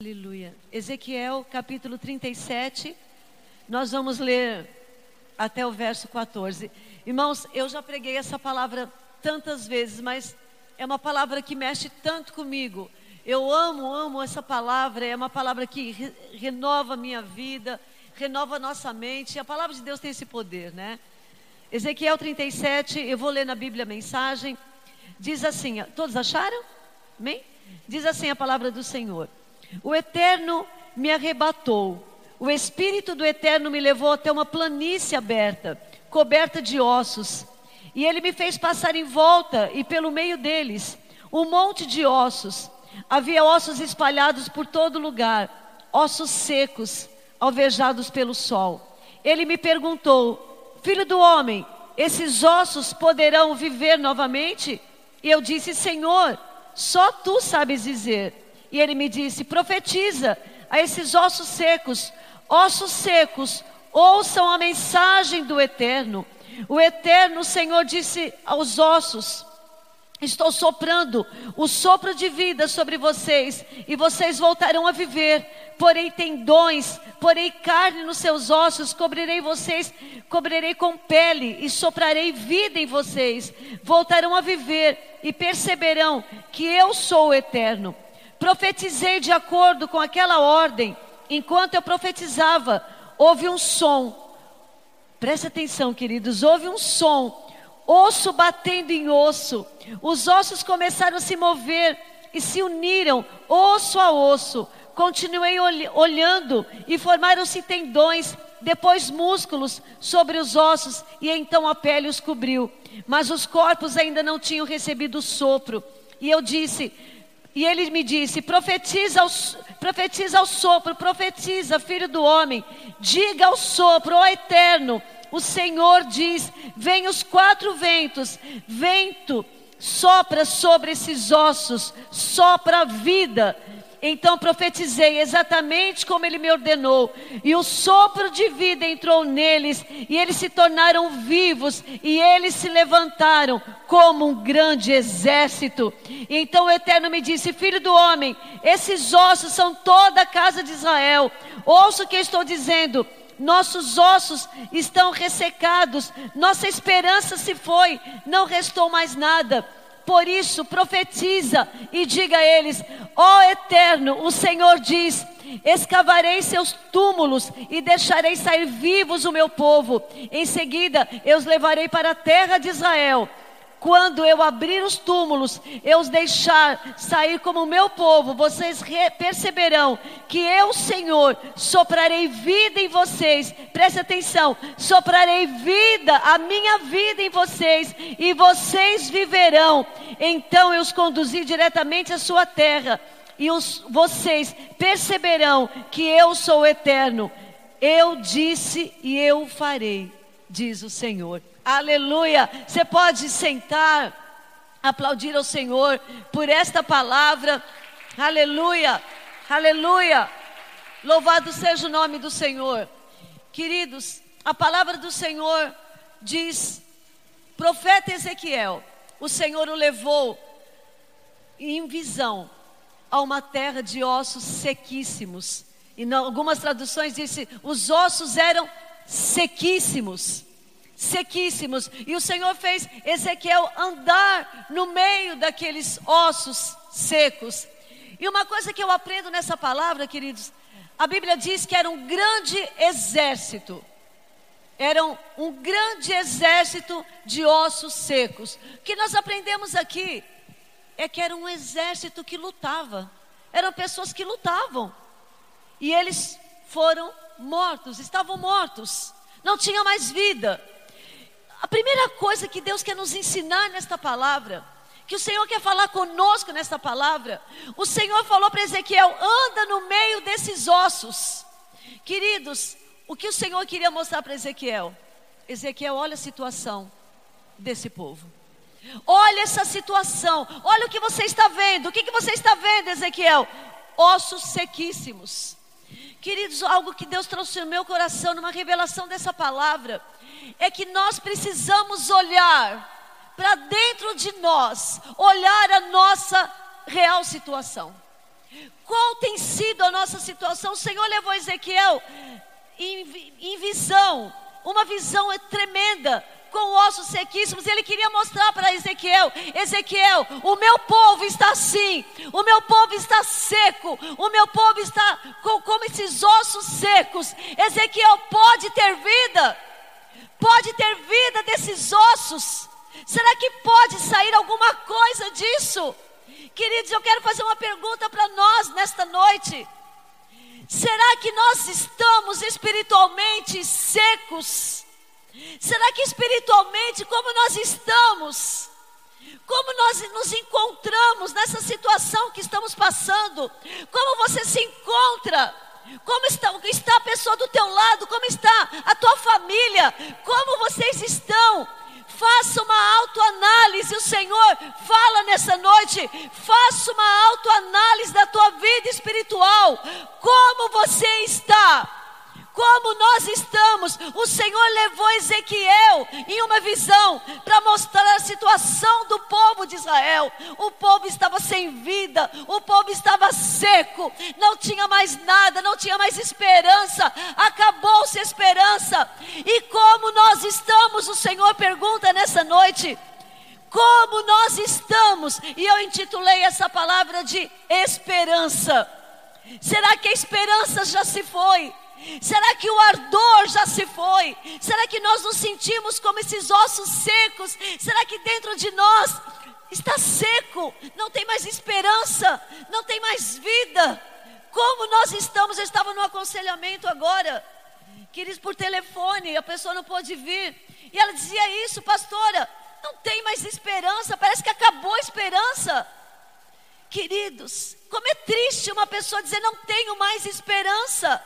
Aleluia. Ezequiel capítulo 37, nós vamos ler até o verso 14. Irmãos, eu já preguei essa palavra tantas vezes, mas é uma palavra que mexe tanto comigo. Eu amo, amo essa palavra, é uma palavra que re renova minha vida, renova nossa mente. A palavra de Deus tem esse poder, né? Ezequiel 37, eu vou ler na Bíblia a mensagem. Diz assim: todos acharam? Amém? Diz assim a palavra do Senhor. O Eterno me arrebatou. O Espírito do Eterno me levou até uma planície aberta, coberta de ossos. E ele me fez passar em volta e pelo meio deles um monte de ossos. Havia ossos espalhados por todo lugar, ossos secos, alvejados pelo sol. Ele me perguntou: Filho do homem, esses ossos poderão viver novamente? E eu disse: Senhor, só tu sabes dizer. E ele me disse: profetiza a esses ossos secos, ossos secos, ouçam a mensagem do Eterno. O Eterno Senhor disse aos ossos: Estou soprando o sopro de vida sobre vocês, e vocês voltarão a viver. Porém, tendões, porém, carne nos seus ossos, cobrirei vocês, cobrirei com pele, e soprarei vida em vocês. Voltarão a viver e perceberão que eu sou o eterno. Profetizei de acordo com aquela ordem. Enquanto eu profetizava, houve um som. Presta atenção, queridos, houve um som. Osso batendo em osso. Os ossos começaram a se mover e se uniram, osso a osso. Continuei olhando e formaram-se tendões, depois músculos sobre os ossos, e então a pele os cobriu. Mas os corpos ainda não tinham recebido o sopro. E eu disse: e ele me disse: profetiza ao, profetiza ao sopro, profetiza, filho do homem, diga ao sopro, ó eterno, o Senhor diz: vem os quatro ventos, vento sopra sobre esses ossos, sopra a vida então profetizei exatamente como ele me ordenou, e o sopro de vida entrou neles, e eles se tornaram vivos, e eles se levantaram como um grande exército. E então o Eterno me disse: Filho do homem, esses ossos são toda a casa de Israel. Ouça o que estou dizendo. Nossos ossos estão ressecados, nossa esperança se foi, não restou mais nada. Por isso, profetiza e diga a eles: Ó Eterno, o Senhor diz: Escavarei seus túmulos e deixarei sair vivos o meu povo. Em seguida, eu os levarei para a terra de Israel quando eu abrir os túmulos, eu os deixar sair como o meu povo, vocês perceberão que eu, Senhor, soprarei vida em vocês. Preste atenção, soprarei vida, a minha vida em vocês, e vocês viverão. Então eu os conduzi diretamente à sua terra, e os, vocês perceberão que eu sou eterno. Eu disse e eu farei, diz o Senhor. Aleluia. Você pode sentar, aplaudir ao Senhor por esta palavra. Aleluia. Aleluia. Louvado seja o nome do Senhor. Queridos, a palavra do Senhor diz: profeta Ezequiel, o Senhor o levou em visão a uma terra de ossos sequíssimos. E em algumas traduções disse: os ossos eram sequíssimos sequíssimos. E o Senhor fez Ezequiel andar no meio daqueles ossos secos. E uma coisa que eu aprendo nessa palavra, queridos, a Bíblia diz que era um grande exército. Era um grande exército de ossos secos. O que nós aprendemos aqui é que era um exército que lutava. Eram pessoas que lutavam. E eles foram mortos, estavam mortos. Não tinha mais vida. A primeira coisa que Deus quer nos ensinar nesta palavra, que o Senhor quer falar conosco nesta palavra, o Senhor falou para Ezequiel: anda no meio desses ossos. Queridos, o que o Senhor queria mostrar para Ezequiel? Ezequiel, olha a situação desse povo. Olha essa situação, olha o que você está vendo. O que, que você está vendo, Ezequiel? Ossos sequíssimos. Queridos, algo que Deus trouxe no meu coração, numa revelação dessa palavra, é que nós precisamos olhar para dentro de nós, olhar a nossa real situação. Qual tem sido a nossa situação? O Senhor levou Ezequiel em, em visão, uma visão tremenda, com ossos sequíssimos, ele queria mostrar para Ezequiel: Ezequiel, o meu povo está assim, o meu povo está seco, o meu povo está com, como esses ossos secos. Ezequiel pode ter vida, pode ter vida desses ossos. Será que pode sair alguma coisa disso? Queridos, eu quero fazer uma pergunta para nós nesta noite. Será que nós estamos espiritualmente secos? Será que espiritualmente, como nós estamos? Como nós nos encontramos nessa situação que estamos passando? Como você se encontra? Como está, está a pessoa do teu lado? Como está a tua família? Como vocês estão? Faça uma autoanálise. O Senhor fala nessa noite. Faça uma autoanálise da tua vida espiritual. Como você está? Como nós estamos. O Senhor levou Ezequiel em uma visão para mostrar a situação do povo de Israel. O povo estava sem vida, o povo estava seco, não tinha mais nada, não tinha mais esperança, acabou-se a esperança. E como nós estamos, o Senhor pergunta nessa noite. Como nós estamos, e eu intitulei essa palavra de esperança. Será que a esperança já se foi? Será que o ardor já se foi? Será que nós nos sentimos como esses ossos secos? Será que dentro de nós está seco? Não tem mais esperança? Não tem mais vida? Como nós estamos? Eu estava no aconselhamento agora, queridos, por telefone, a pessoa não pôde vir. E ela dizia isso, pastora, não tem mais esperança, parece que acabou a esperança. Queridos, como é triste uma pessoa dizer não tenho mais esperança.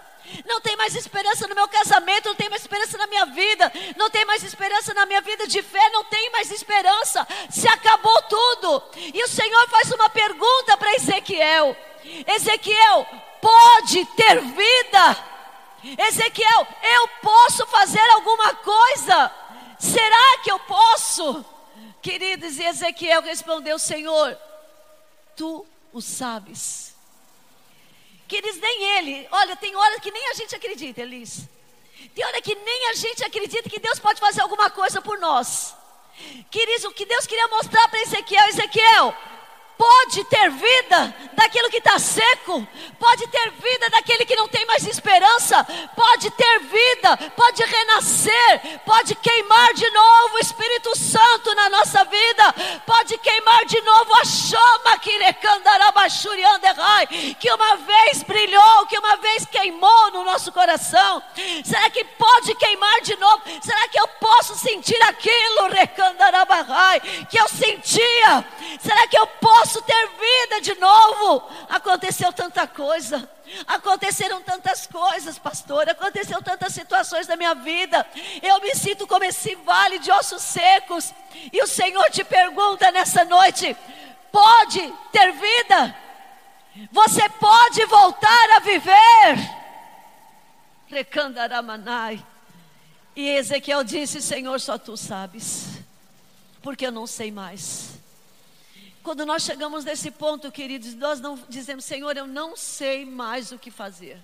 Não tem mais esperança no meu casamento, não tem mais esperança na minha vida, não tem mais esperança na minha vida de fé, não tem mais esperança. Se acabou tudo. E o Senhor faz uma pergunta para Ezequiel: Ezequiel, pode ter vida? Ezequiel, eu posso fazer alguma coisa? Será que eu posso? Queridos, e Ezequiel respondeu: Senhor, tu o sabes. Queridos, nem ele. Olha, tem hora que nem a gente acredita, Elis. Tem hora que nem a gente acredita que Deus pode fazer alguma coisa por nós. Queridos, o que Deus queria mostrar para Ezequiel, Ezequiel, pode ter vida daquilo que está seco, pode ter vida daquele que não tem mais esperança, pode ter vida, pode renascer, pode queimar de novo o Espírito Santo na nossa vida, pode queimar de novo a chama que que uma vez brilhou, que uma vez queimou no nosso coração. Será que pode queimar de novo? Será que eu posso sentir aquilo, que eu sentia? Será que eu posso posso ter vida de novo. Aconteceu tanta coisa. Aconteceram tantas coisas, pastor. Aconteceu tantas situações na minha vida. Eu me sinto como esse vale de ossos secos. E o Senhor te pergunta nessa noite: pode ter vida? Você pode voltar a viver? Recandaramanai. E Ezequiel disse: Senhor, só tu sabes, porque eu não sei mais. Quando nós chegamos nesse ponto, queridos, nós não dizemos, Senhor, eu não sei mais o que fazer.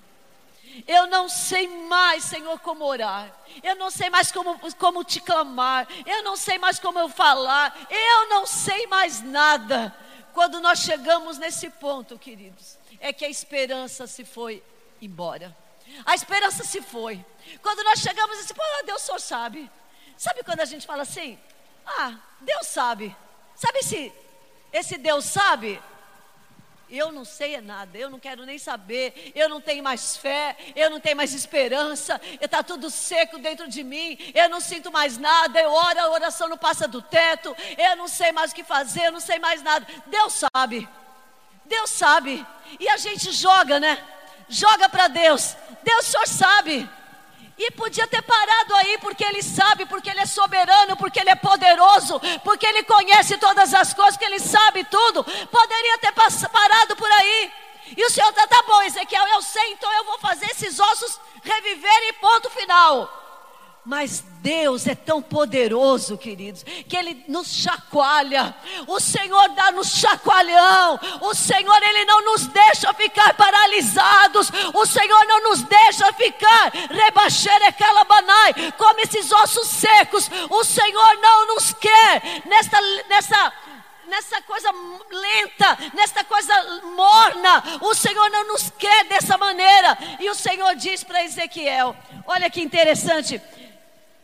Eu não sei mais, Senhor, como orar. Eu não sei mais como, como te clamar. Eu não sei mais como eu falar. Eu não sei mais nada. Quando nós chegamos nesse ponto, queridos, é que a esperança se foi embora. A esperança se foi. Quando nós chegamos nesse ponto, ah, Deus só sabe. Sabe quando a gente fala assim? Ah, Deus sabe. Sabe se esse Deus sabe? Eu não sei é nada, eu não quero nem saber, eu não tenho mais fé, eu não tenho mais esperança, está tudo seco dentro de mim, eu não sinto mais nada, eu oro, a oração não passa do teto, eu não sei mais o que fazer, eu não sei mais nada. Deus sabe, Deus sabe, e a gente joga, né? Joga para Deus, Deus só sabe. E podia ter parado aí, porque Ele sabe, porque Ele é soberano, porque Ele é poderoso, porque Ele conhece todas as coisas, porque Ele sabe tudo. Poderia ter parado por aí. E o Senhor está, tá bom, Ezequiel, eu sei, então eu vou fazer esses ossos reviverem, ponto final. Mas Deus é tão poderoso, queridos, que Ele nos chacoalha. O Senhor dá nos chacoalhão. O Senhor, Ele não nos deixa ficar paralisados. O Senhor não nos deixa ficar rebaixere calabanai, como esses ossos secos. O Senhor não nos quer nessa, nessa nessa coisa lenta, nessa coisa morna. O Senhor não nos quer dessa maneira. E o Senhor diz para Ezequiel: olha que interessante.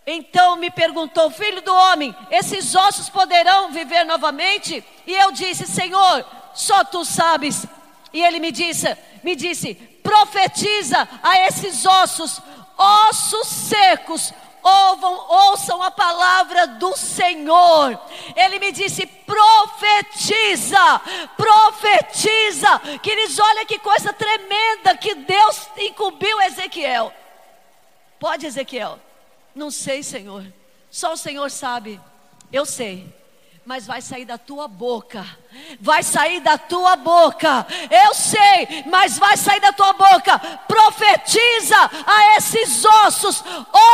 Então me perguntou, filho do homem, esses ossos poderão viver novamente? E eu disse, Senhor, só tu sabes. E ele me disse, me disse, profetiza a esses ossos, ossos secos, ouvam, ouçam a palavra do Senhor. Ele me disse: profetiza, profetiza. Queridos, olha que coisa tremenda que Deus incumbiu Ezequiel. Pode, Ezequiel. Não sei, Senhor. Só o Senhor sabe. Eu sei. Mas vai sair da tua boca. Vai sair da tua boca. Eu sei, mas vai sair da tua boca. Profetiza a esses ossos.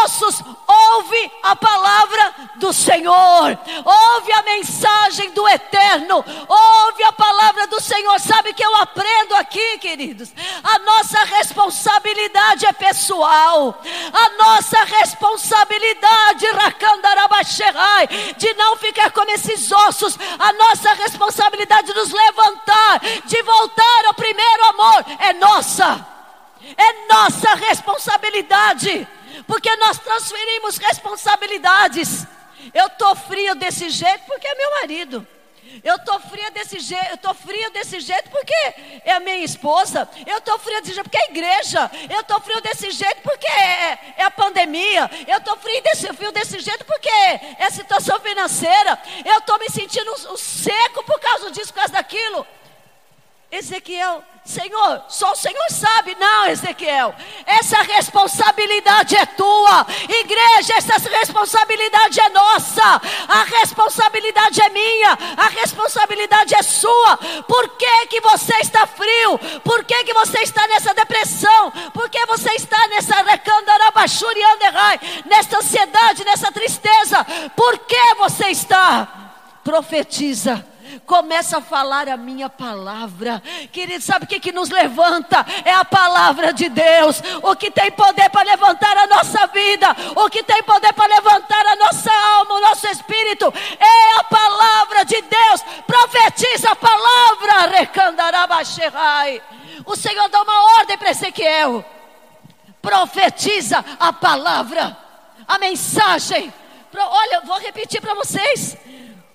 Ossos, ouve a palavra do Senhor. Ouve a mensagem do eterno. Ouve a palavra do Senhor. Sabe que eu aprendo aqui, queridos? A nossa responsabilidade é pessoal. A nossa responsabilidade, Rakandarabasherai, de não ficar como esses ossos. A nossa responsabilidade de nos levantar, de voltar ao primeiro amor, é nossa. É nossa responsabilidade porque nós transferimos responsabilidades. Eu estou frio desse jeito porque é meu marido. Eu estou fria desse jeito, eu estou frio desse jeito porque é a minha esposa. Eu estou frio desse jeito porque é a igreja. Eu estou frio desse jeito porque pandemia. Eu estou frio desse, frio desse jeito porque é situação financeira. Eu estou me sentindo um, um seco por causa disso, por causa daquilo. Ezequiel, Senhor, só o Senhor sabe. Não, Ezequiel, essa responsabilidade é tua. Igreja, essa responsabilidade é nossa. A responsabilidade é minha. A responsabilidade é sua. Por que, que você está frio? Por que, que você está nessa depressão? Por que você está nessa nessa ansiedade, nessa tristeza? Por que você está? Profetiza começa a falar a minha palavra. Querido, sabe o que, que nos levanta? É a palavra de Deus. O que tem poder para levantar a nossa vida, o que tem poder para levantar a nossa alma, o nosso espírito, é a palavra de Deus. Profetiza a palavra. O Senhor dá uma ordem para Ezequiel. Profetiza a palavra, a mensagem. Olha, vou repetir para vocês.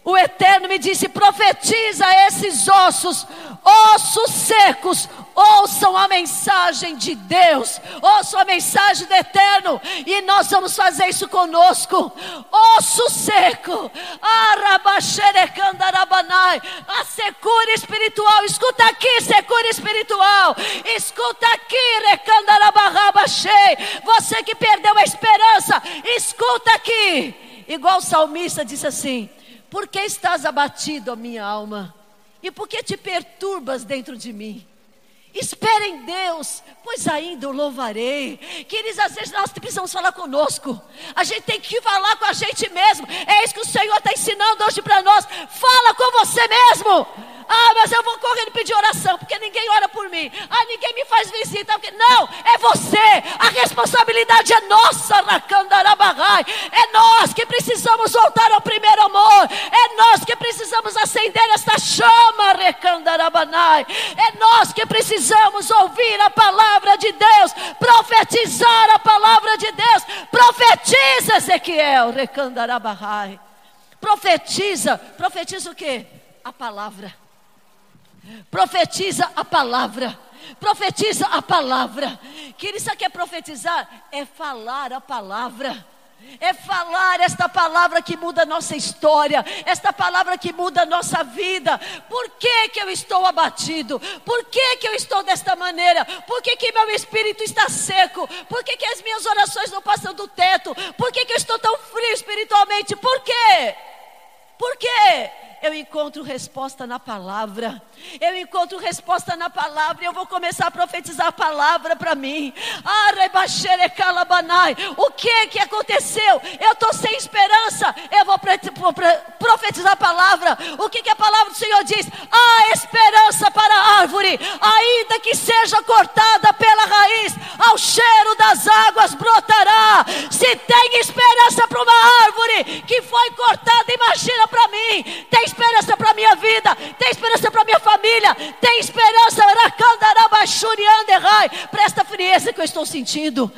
O Eterno me disse: profetiza esses ossos, ossos secos, ouçam a mensagem de Deus, ouçam a mensagem do Eterno, e nós vamos fazer isso conosco. Osso seco, a secura espiritual, escuta aqui, secura espiritual, escuta aqui, recandarabarrabachei, você que perdeu a esperança, escuta aqui, igual o salmista disse assim. Por que estás abatido, a minha alma? E por que te perturbas dentro de mim? Espere em Deus, pois ainda o louvarei. Queridos, às vezes nós precisamos falar conosco. A gente tem que falar com a gente mesmo. É isso que o Senhor está ensinando hoje para nós. Fala com você mesmo. Ah, mas eu vou correndo pedir oração, porque ninguém ora por mim. Ah, ninguém me faz visita. Porque... Não, é você. A responsabilidade é nossa, Rakandarabagai. É nós que precisamos voltar ao primeiro amor. É nós que precisamos acender esta chama, Rekandarabanai. É nós que precisamos ouvir a palavra de Deus, profetizar a palavra de Deus. Profetiza, Ezequiel, Rekandarabagai. Profetiza, profetiza o quê? A palavra. Profetiza a palavra. Profetiza a palavra. Que isso aqui é profetizar? É falar a palavra. É falar esta palavra que muda a nossa história, esta palavra que muda a nossa vida. Por que, que eu estou abatido? Por que, que eu estou desta maneira? Por que, que meu espírito está seco? Por que, que as minhas orações não passam do teto? Por que, que eu estou tão frio espiritualmente? Por quê? Por quê? Eu encontro resposta na palavra. Eu encontro resposta na palavra e eu vou começar a profetizar a palavra para mim. Ah, o que que aconteceu? Eu estou sem esperança. Eu vou profetizar a palavra. O que que a palavra do Senhor diz? Há esperança para a árvore, ainda que seja cortada pela raiz, ao cheiro das águas brotará. Se tem esperança para uma árvore que foi cortada, imagina para mim. Tem esperança para minha vida, tem esperança para minha família, tem esperança Presta frieza que eu estou sentindo.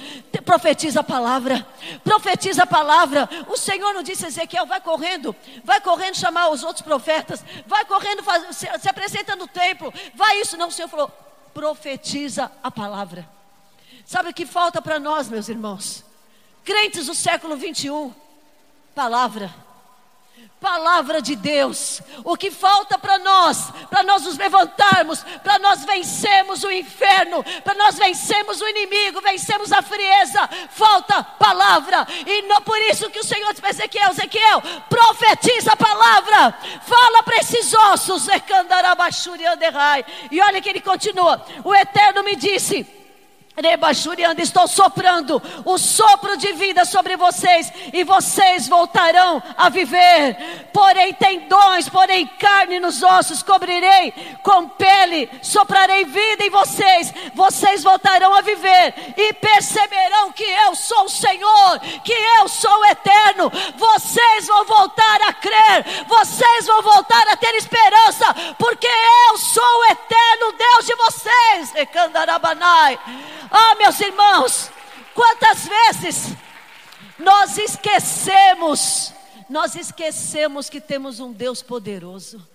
Profetiza a palavra. Profetiza a palavra. O Senhor não disse Ezequiel, vai correndo, vai correndo chamar os outros profetas, vai correndo faz, se, se apresenta no templo, vai isso não. O Senhor falou, profetiza a palavra. Sabe o que falta para nós, meus irmãos? Crentes do século 21, palavra palavra de Deus. O que falta para nós, para nós nos levantarmos, para nós vencermos o inferno, para nós vencermos o inimigo, vencermos a frieza, falta palavra. E não por isso que o Senhor disse para Ezequiel, Ezequiel, profetiza a palavra, fala para esses ossos, e olha que ele continua, o Eterno me disse, Rebachuriando, estou soprando o sopro de vida sobre vocês e vocês voltarão a viver. Porém, tendões, porém, carne nos ossos, cobrirei com pele, soprarei vida em vocês. Vocês voltarão a viver e perceberão que eu sou o Senhor, que eu sou o eterno. Vocês vão voltar a crer, vocês vão voltar a ter esperança, porque eu sou o eterno Deus de vocês. Recandarabanai. Ah, meus irmãos, quantas vezes nós esquecemos, nós esquecemos que temos um Deus poderoso.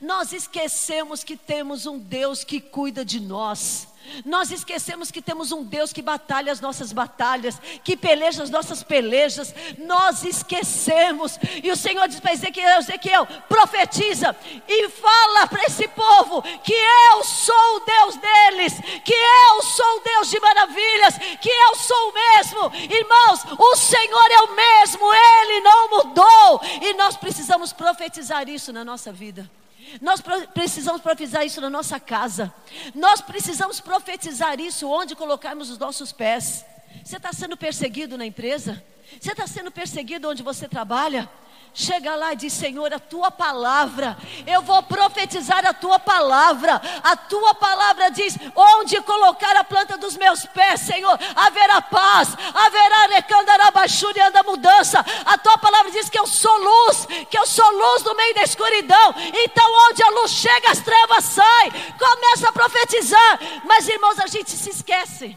Nós esquecemos que temos um Deus que cuida de nós. Nós esquecemos que temos um Deus que batalha as nossas batalhas, que peleja as nossas pelejas. Nós esquecemos. E o Senhor diz para Ezequiel: Ezequiel, profetiza e fala para esse povo que eu sou o Deus deles, que eu sou o Deus de maravilhas, que eu sou o mesmo. Irmãos, o Senhor é o mesmo, ele não mudou. E nós precisamos profetizar isso na nossa vida. Nós precisamos profetizar isso na nossa casa. Nós precisamos profetizar isso onde colocarmos os nossos pés. Você está sendo perseguido na empresa? Você está sendo perseguido onde você trabalha? Chega lá e diz: Senhor, a tua palavra, eu vou profetizar a tua palavra. A tua palavra diz: onde colocar a planta dos meus pés, Senhor, haverá paz, haverá recandarabachura anda mudança. A tua palavra diz que eu sou luz, que eu sou luz no meio da escuridão. Então, onde a luz chega, as trevas saem. Começa a profetizar. Mas, irmãos, a gente se esquece.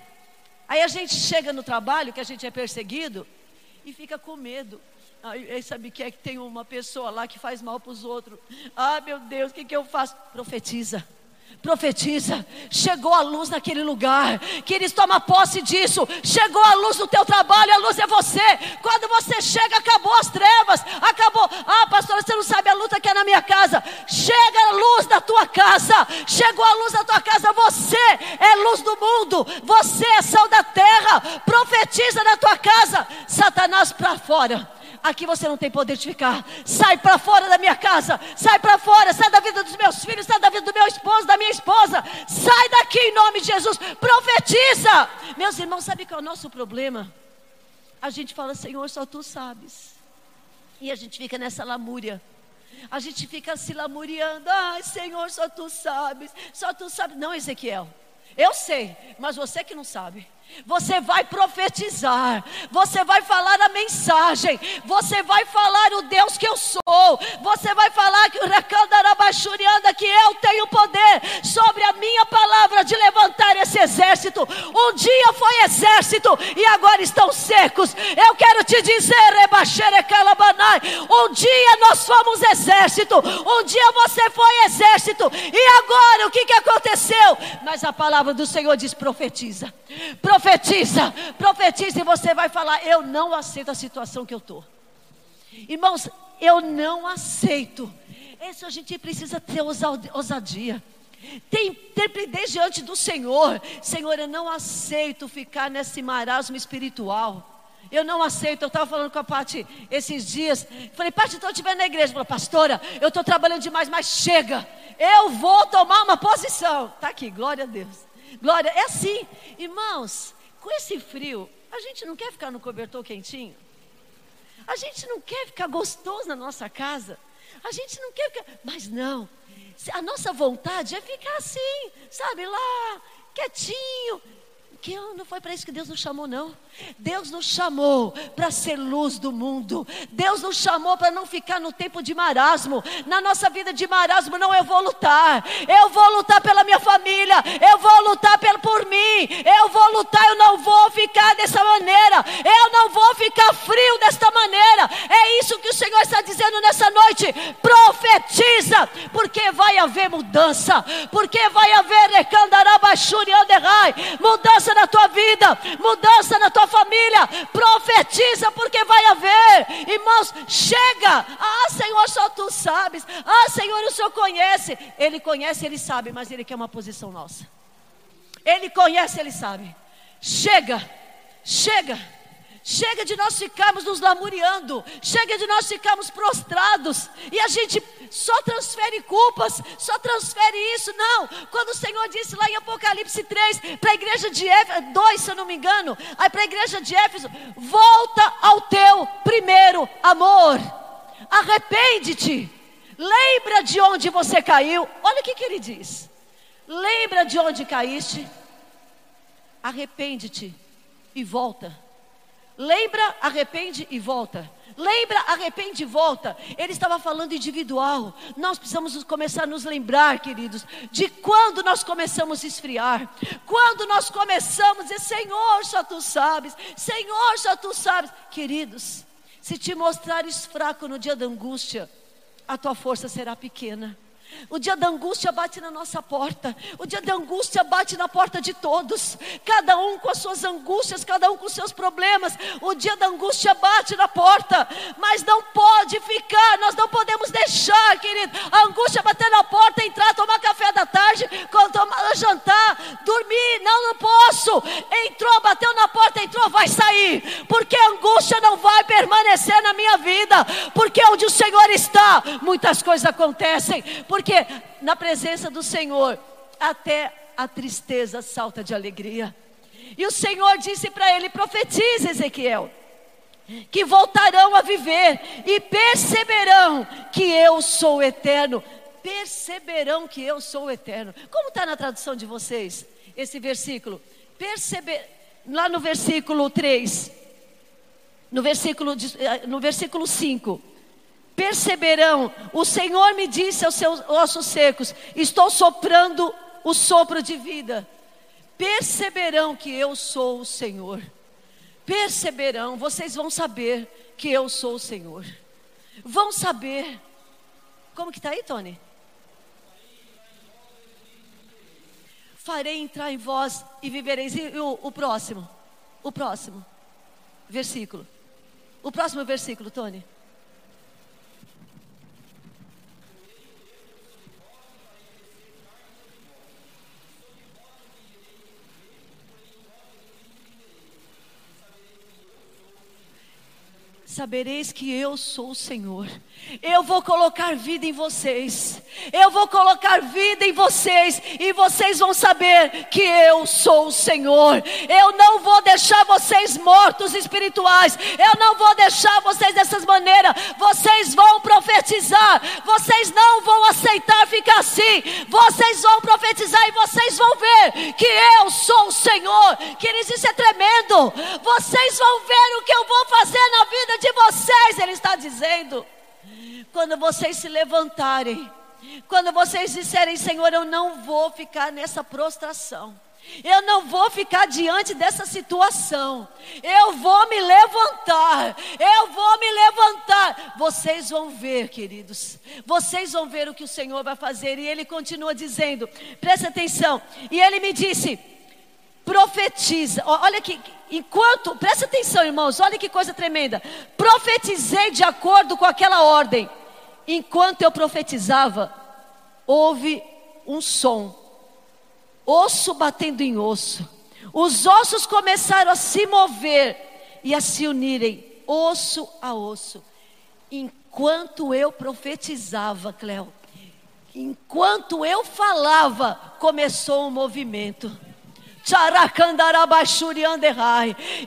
Aí a gente chega no trabalho, que a gente é perseguido, e fica com medo. Aí sabe que é que tem uma pessoa lá que faz mal para os outros. Ah, meu Deus, o que, que eu faço? Profetiza profetiza. Chegou a luz naquele lugar. Queridos, toma posse disso. Chegou a luz no teu trabalho, a luz é você. Quando você chega, acabou as trevas. Acabou. Ah, pastor, você não sabe a luta que é na minha casa. Chega a luz da tua casa. Chegou a luz da tua casa. Você é luz do mundo. Você é sal da terra. Profetiza na tua casa. Satanás para fora aqui você não tem poder de ficar. Sai para fora da minha casa, sai para fora, sai da vida dos meus filhos, sai da vida do meu esposo, da minha esposa. Sai daqui em nome de Jesus. Profetiza. Meus irmãos, sabe qual é o nosso problema? A gente fala, Senhor, só tu sabes. E a gente fica nessa lamúria. A gente fica se lamuriando. Ai, Senhor, só tu sabes. Só tu sabes. Não, Ezequiel. Eu sei, mas você que não sabe. Você vai profetizar, você vai falar a mensagem, você vai falar o Deus que eu sou, você vai falar que o Racandarabachurianda que eu tenho poder sobre a minha palavra de levantar esse exército. Um dia foi exército e agora estão secos. Eu quero te dizer, Rebaxerecalabanai, um dia nós fomos exército, um dia você foi exército, e agora o que, que aconteceu? Mas a palavra do Senhor diz: profetiza, profetiza Profetiza, e você vai falar: Eu não aceito a situação que eu estou. Irmãos, eu não aceito. Isso a gente precisa ter ousadia. Tem intrepidez diante do Senhor. Senhor, eu não aceito ficar nesse marasmo espiritual. Eu não aceito. Eu estava falando com a Pati esses dias. Falei, Pati, estou te vendo na igreja. Falei, pastora, eu estou trabalhando demais, mas chega. Eu vou tomar uma posição. Está aqui, glória a Deus. Glória, é assim. Irmãos, com esse frio, a gente não quer ficar no cobertor quentinho? A gente não quer ficar gostoso na nossa casa? A gente não quer ficar. Mas não. A nossa vontade é ficar assim, sabe, lá, quietinho, que não foi para isso que Deus nos chamou, não. Deus nos chamou para ser luz do mundo. Deus nos chamou para não ficar no tempo de marasmo. Na nossa vida de marasmo, não eu vou lutar. Eu vou lutar pela minha família. Eu vou lutar por mim. Eu vou lutar. Eu não vou ficar dessa maneira. Eu não vou ficar frio desta maneira. É isso que o Senhor está dizendo nessa noite. Profetiza, porque vai haver mudança. Porque vai haver mudança na tua vida, mudança na tua família. Profetiza, porque vai haver. Irmãos, chega. Ah, Senhor, só tu sabes. Ah, Senhor, o Senhor conhece. Ele conhece, ele sabe, mas ele quer uma posição nossa. Ele conhece, ele sabe. Chega, chega. Chega de nós ficarmos nos lamuriando, chega de nós ficarmos prostrados. E a gente só transfere culpas, só transfere isso. Não, quando o Senhor disse lá em Apocalipse 3, para a igreja de Éfeso, 2, se eu não me engano, aí para a igreja de Éfeso, volta ao teu primeiro amor, arrepende-te, lembra de onde você caiu. Olha o que, que ele diz: lembra de onde caíste, arrepende-te e volta. Lembra, arrepende e volta. Lembra, arrepende e volta. Ele estava falando individual. Nós precisamos começar a nos lembrar, queridos, de quando nós começamos a esfriar. Quando nós começamos a dizer, Senhor, só tu sabes. Senhor, só tu sabes. Queridos, se te mostrares fraco no dia da angústia, a tua força será pequena. O dia da angústia bate na nossa porta. O dia da angústia bate na porta de todos. Cada um com as suas angústias, cada um com os seus problemas. O dia da angústia bate na porta. Mas não pode ficar, nós não podemos deixar, querido, a angústia bater na porta, entrar, tomar café da tarde, tomar jantar, dormir. Não, não posso. Entrou, bateu na porta, entrou, vai sair. Porque a angústia não vai permanecer na minha vida. Porque onde o Senhor está, muitas coisas acontecem. Porque porque na presença do Senhor, até a tristeza salta de alegria. E o Senhor disse para ele: profetize, Ezequiel, que voltarão a viver e perceberão que eu sou eterno. Perceberão que eu sou eterno. Como está na tradução de vocês esse versículo? Perceber, lá no versículo 3, no versículo, eh, no versículo 5 perceberão. O Senhor me disse aos seus ossos secos: Estou soprando o sopro de vida. Perceberão que eu sou o Senhor. Perceberão, vocês vão saber que eu sou o Senhor. Vão saber. Como que está aí, Tony? Farei entrar em vós e vivereis. E o, o próximo? O próximo versículo. O próximo versículo, Tony. Sabereis que eu sou o Senhor. Eu vou colocar vida em vocês. Eu vou colocar vida em vocês e vocês vão saber que eu sou o Senhor. Eu não vou deixar vocês mortos espirituais. Eu não vou deixar vocês dessa maneira. Vocês vão profetizar. Vocês não vão aceitar ficar assim. Vocês vão profetizar e vocês vão ver que eu sou o Senhor. Queridos, isso é tremendo. Vocês vão ver o que eu vou fazer na vida de vocês, Ele está dizendo. Quando vocês se levantarem, quando vocês disserem, Senhor, eu não vou ficar nessa prostração. Eu não vou ficar diante dessa situação. Eu vou me levantar. Eu vou me levantar. Vocês vão ver, queridos. Vocês vão ver o que o Senhor vai fazer. E ele continua dizendo: presta atenção. E ele me disse: profetiza. Olha que enquanto, presta atenção, irmãos, olha que coisa tremenda. Profetizei de acordo com aquela ordem. Enquanto eu profetizava, houve um som, osso batendo em osso. Os ossos começaram a se mover e a se unirem osso a osso. Enquanto eu profetizava, Cléo, enquanto eu falava, começou um movimento.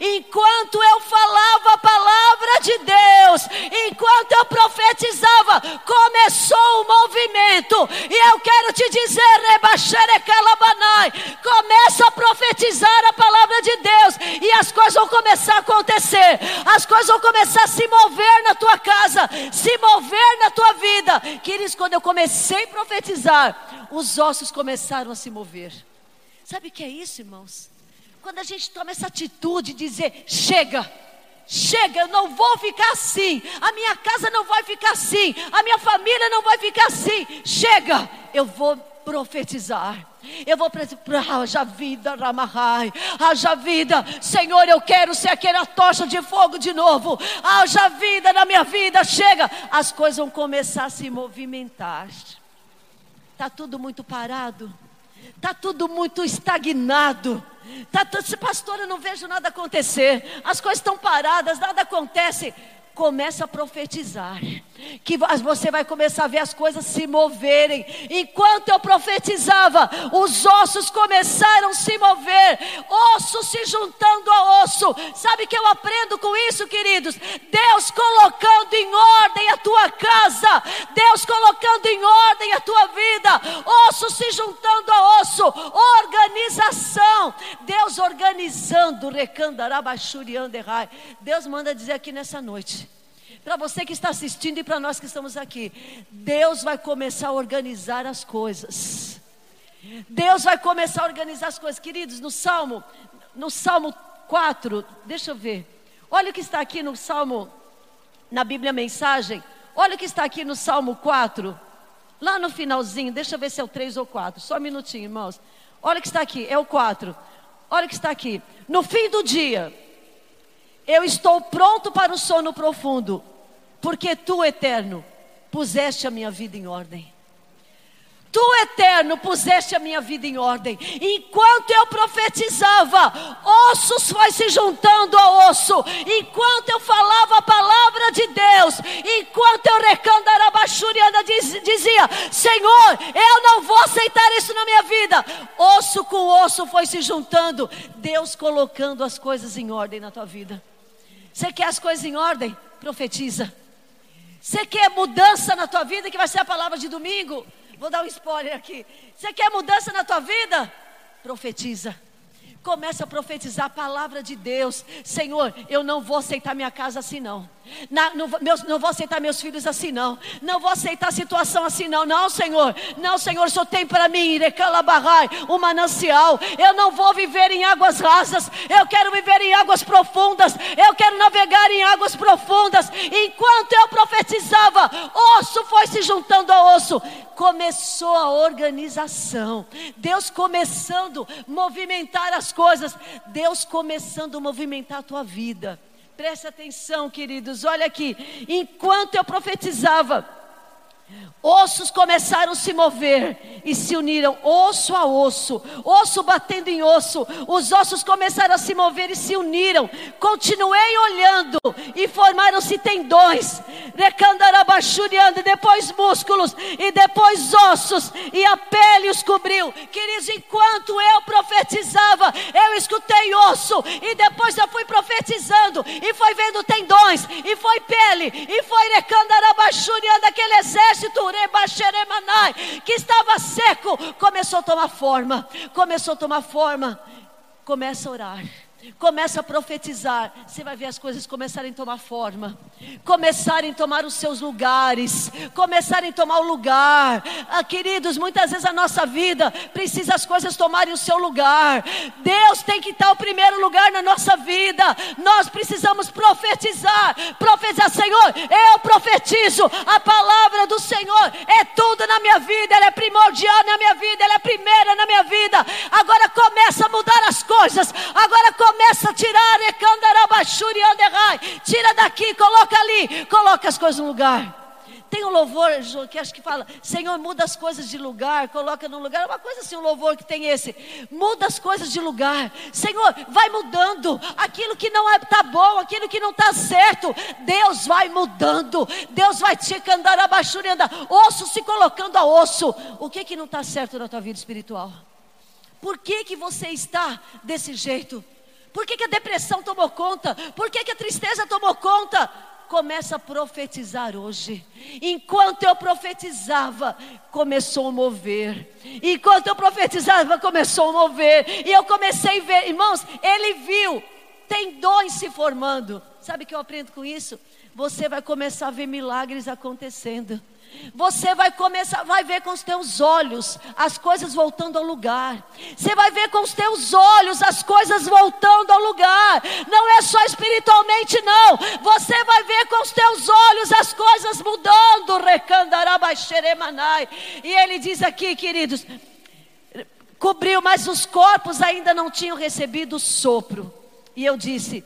Enquanto eu falava a palavra de Deus, enquanto eu profetizava, começou o movimento. E eu quero te dizer, começa a profetizar a palavra de Deus, e as coisas vão começar a acontecer, as coisas vão começar a se mover na tua casa, se mover na tua vida. Queridos, quando eu comecei a profetizar, os ossos começaram a se mover. Sabe o que é isso, irmãos? Quando a gente toma essa atitude de dizer: chega, chega, eu não vou ficar assim, a minha casa não vai ficar assim, a minha família não vai ficar assim, chega, eu vou profetizar. Eu vou para haja vida, Ramahai, haja vida, Senhor, eu quero ser aquela tocha de fogo de novo, haja vida na minha vida, chega, as coisas vão começar a se movimentar. Está tudo muito parado. Está tudo muito estagnado. Tá, pastor, eu não vejo nada acontecer. As coisas estão paradas, nada acontece começa a profetizar, que você vai começar a ver as coisas se moverem. Enquanto eu profetizava, os ossos começaram a se mover, osso se juntando a osso. Sabe que eu aprendo com isso, queridos? Deus colocando em ordem a tua casa, Deus colocando em ordem a tua vida, osso se juntando a osso, organização, Deus organizando, recandarabachurianderai. Deus manda dizer aqui nessa noite para você que está assistindo e para nós que estamos aqui. Deus vai começar a organizar as coisas. Deus vai começar a organizar as coisas, queridos, no Salmo, no Salmo 4, deixa eu ver. Olha o que está aqui no Salmo, na Bíblia Mensagem. Olha o que está aqui no Salmo 4. Lá no finalzinho, deixa eu ver se é o 3 ou 4. Só um minutinho, irmãos. Olha o que está aqui, é o 4. Olha o que está aqui. No fim do dia, eu estou pronto para o sono profundo porque tu, eterno, puseste a minha vida em ordem. Tu, eterno, puseste a minha vida em ordem. Enquanto eu profetizava, ossos foi se juntando a osso. Enquanto eu falava a palavra de Deus, enquanto eu recandarabachuriana dizia: Senhor, eu não vou aceitar isso na minha vida. Osso com osso foi se juntando. Deus colocando as coisas em ordem na tua vida. Você quer as coisas em ordem? Profetiza. Você quer mudança na tua vida, que vai ser a palavra de domingo? Vou dar um spoiler aqui. Você quer mudança na tua vida? Profetiza. Começa a profetizar a palavra de Deus. Senhor, eu não vou aceitar minha casa assim não. Na, não, meus, não vou aceitar meus filhos assim não. Não vou aceitar a situação assim não. Não, Senhor. Não, Senhor, só tem para mim um manancial. Eu não vou viver em águas rasas. Eu quero viver em águas profundas. Eu quero navegar em águas profundas. Enquanto eu profetizava, osso foi se juntando a osso começou a organização, Deus começando a movimentar as coisas, Deus começando a movimentar a tua vida. Preste atenção, queridos, olha aqui. Enquanto eu profetizava, Ossos começaram a se mover e se uniram, osso a osso, osso batendo em osso. Os ossos começaram a se mover e se uniram. Continuei olhando e formaram-se tendões, recandarabaxuriando, depois músculos e depois ossos, e a pele os cobriu. Queridos, enquanto eu profetizava, eu escutei osso, e depois eu fui profetizando, e foi vendo tendões, e foi pele, e foi recandarabaxuriando aquele exército que estava seco, começou a tomar forma, começou a tomar forma, começa a orar. Começa a profetizar, você vai ver as coisas começarem a tomar forma, começarem a tomar os seus lugares, começarem a tomar o lugar. Ah, queridos, muitas vezes a nossa vida precisa as coisas tomarem o seu lugar. Deus tem que estar o primeiro lugar na nossa vida. Nós precisamos profetizar, profetizar, Senhor, eu profetizo a palavra do Senhor é tudo na minha vida, ela é primordial na minha vida, ela é primeira na minha vida. Agora começa a mudar as coisas. Agora começa começa a tirar, tira daqui, coloca ali, coloca as coisas no lugar. Tem um louvor que acho que fala, Senhor, muda as coisas de lugar, coloca no lugar. Uma coisa assim, um louvor que tem esse. Muda as coisas de lugar. Senhor, vai mudando aquilo que não está é, bom, aquilo que não está certo. Deus vai mudando. Deus vai te andar abaixo e andar. Osso se colocando a osso. O que que não está certo na tua vida espiritual? Por que, que você está desse jeito? Por que, que a depressão tomou conta? Por que, que a tristeza tomou conta? começa a profetizar hoje. Enquanto eu profetizava, começou a mover. Enquanto eu profetizava, começou a mover. E eu comecei a ver, irmãos, ele viu tendões se formando. Sabe o que eu aprendo com isso? Você vai começar a ver milagres acontecendo. Você vai começar, vai ver com os teus olhos as coisas voltando ao lugar. Você vai ver com os teus olhos as coisas voltando ao lugar. Não é só espiritualmente, não. Você vai ver com os teus olhos as coisas mudando. E ele diz aqui, queridos, cobriu, mas os corpos ainda não tinham recebido sopro. E eu disse: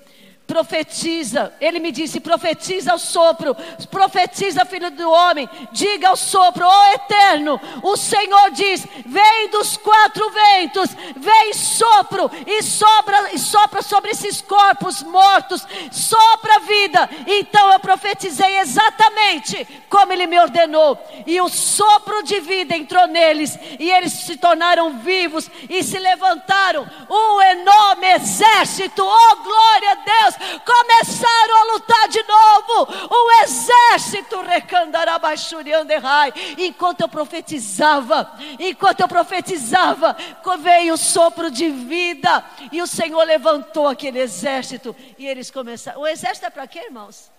profetiza. Ele me disse: profetiza ao sopro, profetiza, filho do homem, diga ao sopro, ó eterno, o Senhor diz: vem dos quatro ventos, vem sopro e sobra e sopra sobre esses corpos mortos, sopra vida. Então eu profetizei exatamente como ele me ordenou, e o sopro de vida entrou neles, e eles se tornaram vivos e se levantaram um enorme exército. Oh glória a Deus! Começaram a lutar de novo. O exército recandarabaixurianderrai. Enquanto eu profetizava, enquanto eu profetizava, veio o sopro de vida. E o Senhor levantou aquele exército. E eles começaram. O exército é para quê, irmãos?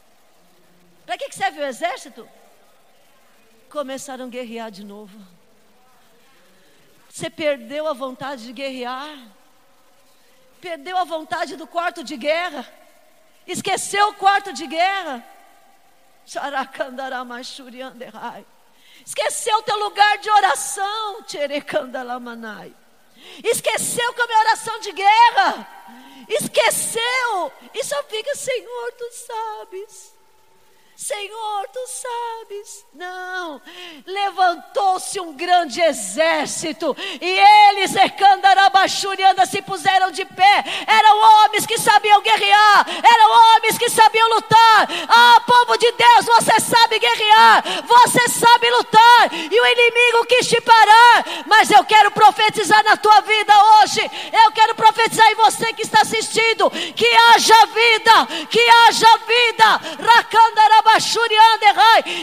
Para que serve o exército? Começaram a guerrear de novo. Você perdeu a vontade de guerrear perdeu a vontade do quarto de guerra. Esqueceu o quarto de guerra. Esqueceu o teu lugar de oração. Esqueceu que a minha oração de guerra. Esqueceu. E só fica, Senhor, tu sabes. Senhor, tu sabes. Não, levantou-se um grande exército e eles, Ecandarabachurianda, se puseram de pé. Eram homens que sabiam guerrear, eram homens que sabiam lutar. Ah, povo de Deus, você sabe guerrear, você sabe lutar. E o inimigo quis te parar, mas eu quero profetizar na tua vida hoje. Eu quero profetizar em você que está assistindo que haja vida, que haja vida. Racandarabachurianda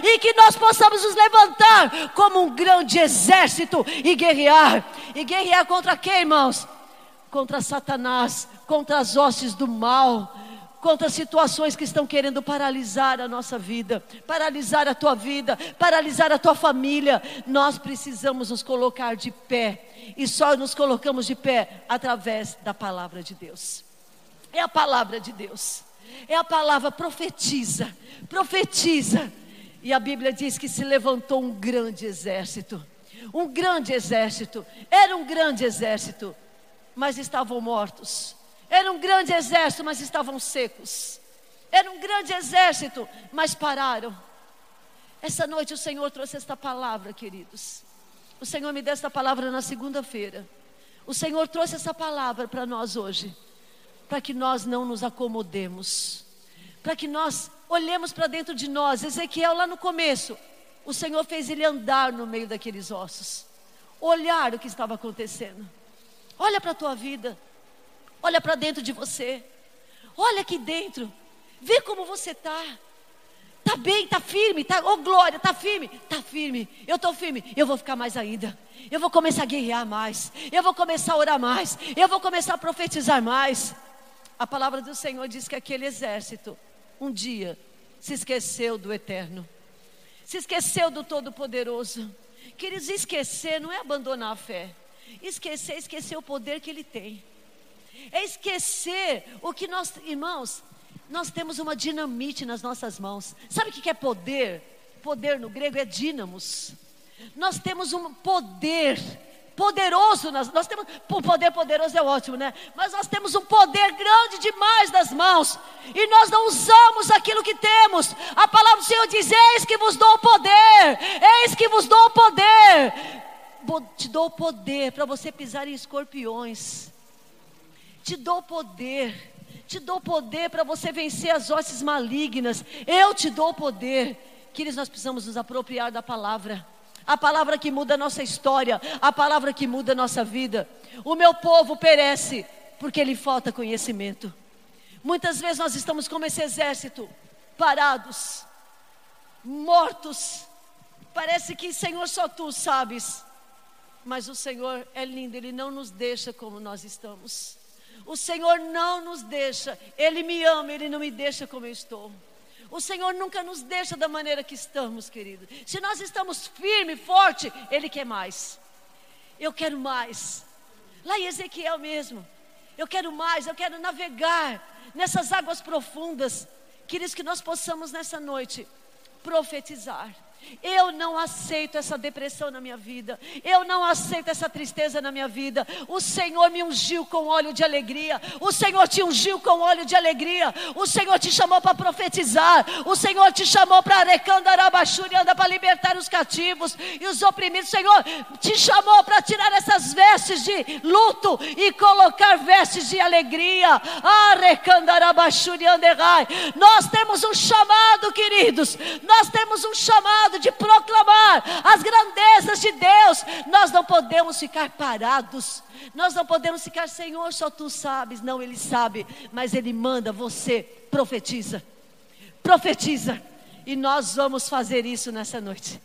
e que nós possamos nos levantar como um grande exército e guerrear. E guerrear contra quem, irmãos? Contra Satanás, contra as hostes do mal, contra situações que estão querendo paralisar a nossa vida, paralisar a tua vida, paralisar a tua família. Nós precisamos nos colocar de pé, e só nos colocamos de pé através da palavra de Deus. É a palavra de Deus. É a palavra profetiza, profetiza. E a Bíblia diz que se levantou um grande exército. Um grande exército. Era um grande exército, mas estavam mortos. Era um grande exército, mas estavam secos. Era um grande exército, mas pararam. Essa noite o Senhor trouxe esta palavra, queridos. O Senhor me deu esta palavra na segunda-feira. O Senhor trouxe essa palavra para nós hoje para que nós não nos acomodemos, para que nós olhemos para dentro de nós. Ezequiel, lá no começo, o Senhor fez ele andar no meio daqueles ossos, olhar o que estava acontecendo. Olha para a tua vida, olha para dentro de você, olha aqui dentro, vê como você está. Está bem, está firme, tá, oh glória, está firme, está firme, eu estou firme, eu vou ficar mais ainda, eu vou começar a guerrear mais, eu vou começar a orar mais, eu vou começar a profetizar mais. A palavra do Senhor diz que aquele exército, um dia, se esqueceu do eterno, se esqueceu do Todo-Poderoso. Queridos, esquecer não é abandonar a fé, esquecer é esquecer o poder que ele tem, é esquecer o que nós, irmãos, nós temos uma dinamite nas nossas mãos. Sabe o que é poder? Poder no grego é dínamos. Nós temos um poder poderoso, nós, nós temos, o poder poderoso é ótimo, né? Mas nós temos um poder grande demais nas mãos, e nós não usamos aquilo que temos. A palavra do Senhor diz: Eis que vos dou o poder, eis que vos dou o poder. Te dou o poder para você pisar em escorpiões, te dou o poder te dou poder para você vencer as hostes malignas. Eu te dou poder. Queridos, nós precisamos nos apropriar da palavra. A palavra que muda a nossa história, a palavra que muda a nossa vida. O meu povo perece porque lhe falta conhecimento. Muitas vezes nós estamos como esse exército, parados, mortos. Parece que, Senhor, só tu sabes. Mas o Senhor é lindo, Ele não nos deixa como nós estamos. O Senhor não nos deixa, Ele me ama, Ele não me deixa como eu estou. O Senhor nunca nos deixa da maneira que estamos, querido. Se nós estamos firme, forte, Ele quer mais. Eu quero mais. Lá em Ezequiel mesmo. Eu quero mais, eu quero navegar nessas águas profundas. Queridos, que nós possamos nessa noite profetizar. Eu não aceito essa depressão na minha vida. Eu não aceito essa tristeza na minha vida. O Senhor me ungiu com óleo de alegria. O Senhor te ungiu com óleo de alegria. O Senhor te chamou para profetizar. O Senhor te chamou para arecandarabachuri, anda para libertar os cativos e os oprimidos. O Senhor te chamou para tirar essas vestes de luto e colocar vestes de alegria. Arecandarabachuri, anderai. Nós temos um chamado, queridos. Nós temos um chamado chamado de proclamar as grandezas de Deus. Nós não podemos ficar parados. Nós não podemos ficar, Senhor, só tu sabes. Não, Ele sabe, mas Ele manda você, profetiza. Profetiza. E nós vamos fazer isso nessa noite.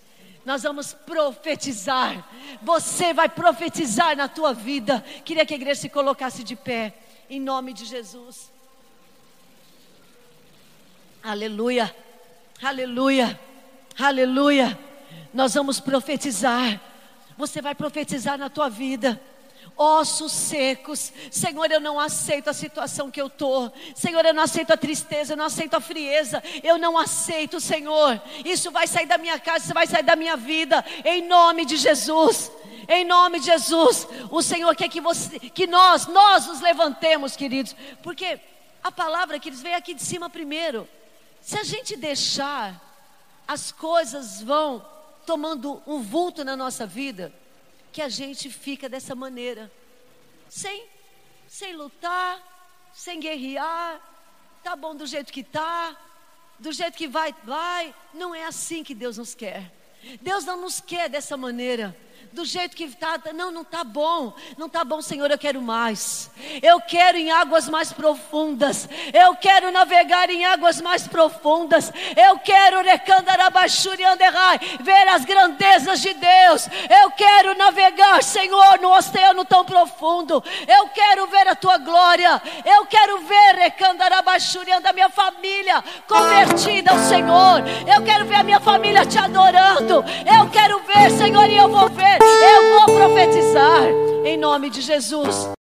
Nós vamos profetizar. Você vai profetizar na tua vida. Queria que a igreja se colocasse de pé, em nome de Jesus. Aleluia. Aleluia. Aleluia. Nós vamos profetizar. Você vai profetizar na tua vida. Ossos secos, Senhor, eu não aceito a situação que eu estou, Senhor, eu não aceito a tristeza, eu não aceito a frieza, eu não aceito, Senhor. Isso vai sair da minha casa, isso vai sair da minha vida, em nome de Jesus. Em nome de Jesus, o Senhor quer que, você, que nós, nós nos levantemos, queridos, porque a palavra que eles veio aqui de cima primeiro. Se a gente deixar as coisas vão tomando um vulto na nossa vida, que a gente fica dessa maneira, sem, sem lutar, sem guerrear, tá bom do jeito que tá, do jeito que vai, vai. Não é assim que Deus nos quer. Deus não nos quer dessa maneira do jeito que está, não, não está bom, não está bom, Senhor, eu quero mais. Eu quero em águas mais profundas. Eu quero navegar em águas mais profundas. Eu quero ver as grandezas de Deus. Eu quero navegar, Senhor, no oceano tão profundo. Eu quero ver a tua glória. Eu quero ver a minha família convertida ao Senhor. Eu quero ver a minha família te adorando. Eu quero ver, Senhor, e eu vou ver eu vou profetizar em nome de Jesus.